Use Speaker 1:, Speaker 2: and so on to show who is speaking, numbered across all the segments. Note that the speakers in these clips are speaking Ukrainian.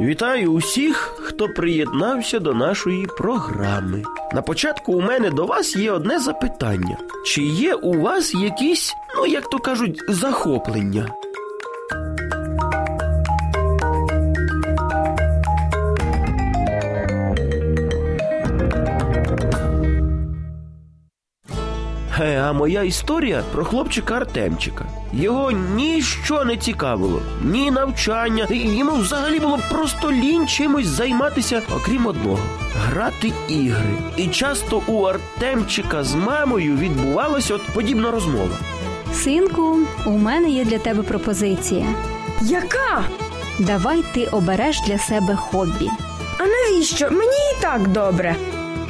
Speaker 1: Вітаю усіх, хто приєднався до нашої програми. На початку у мене до вас є одне запитання: чи є у вас якісь, ну як то кажуть, захоплення? А моя історія про хлопчика Артемчика. Його ніщо не цікавило, ні навчання. Йому взагалі було просто лінь чимось займатися, окрім одного грати ігри. І часто у Артемчика з мамою відбувалася от подібна розмова.
Speaker 2: Синку, у мене є для тебе пропозиція.
Speaker 3: Яка?
Speaker 2: Давай ти обереш для себе хобі.
Speaker 3: А навіщо? Мені і так добре.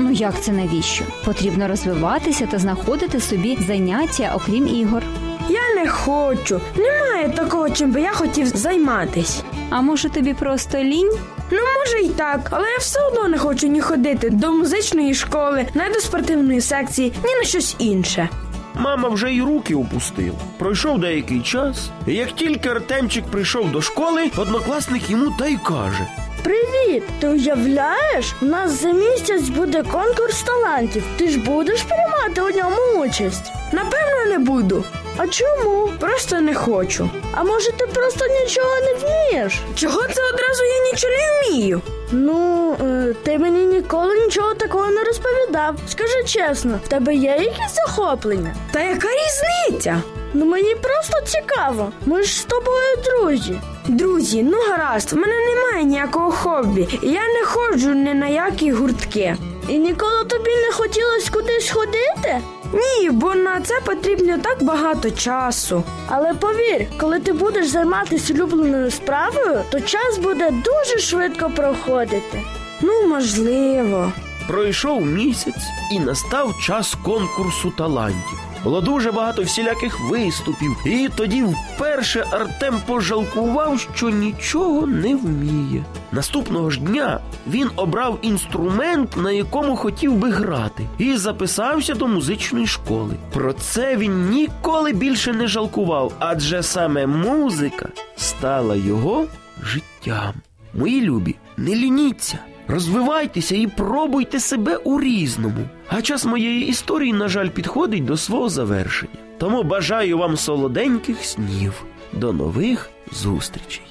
Speaker 2: Ну як це навіщо? Потрібно розвиватися та знаходити собі заняття, окрім ігор.
Speaker 3: Я не хочу. Немає такого, чим би я хотів займатись.
Speaker 2: А може тобі просто лінь?
Speaker 3: Ну, може і так, але я все одно не хочу ні ходити до музичної школи, ні до спортивної секції, ні на щось інше.
Speaker 1: Мама вже й руки опустила. Пройшов деякий час, і як тільки Артемчик прийшов до школи, однокласник йому та й каже:
Speaker 4: Привіт! Ти уявляєш? У нас за місяць буде конкурс талантів. Ти ж будеш приймати у ньому участь?
Speaker 3: Напевно, не буду.
Speaker 4: А чому?
Speaker 3: Просто не хочу.
Speaker 4: А може ти просто нічого не вмієш?
Speaker 3: Чого це одразу я нічого не вмію?
Speaker 4: Ну, е, ти мені ніколи нічого такого не розповідав. Скажи чесно, в тебе є якісь захоплення?
Speaker 3: Та яка різниця?
Speaker 4: Ну мені просто цікаво. Ми ж з тобою друзі.
Speaker 3: Друзі, ну гаразд, в мене немає ніякого хобі, і я не ходжу ні на які гуртки.
Speaker 4: І ніколи тобі не хотілося кудись ходити?
Speaker 3: Ні, бо на це потрібно так багато часу.
Speaker 4: Але повір, коли ти будеш займатися улюбленою справою, то час буде дуже швидко проходити.
Speaker 3: Ну, можливо.
Speaker 1: Пройшов місяць і настав час конкурсу талантів. Було дуже багато всіляких виступів, і тоді вперше Артем пожалкував, що нічого не вміє. Наступного ж дня він обрав інструмент, на якому хотів би грати, і записався до музичної школи. Про це він ніколи більше не жалкував, адже саме музика стала його життям. Мої любі, не лініться. Розвивайтеся і пробуйте себе у різному. А час моєї історії, на жаль, підходить до свого завершення. Тому бажаю вам солоденьких снів. До нових зустрічей.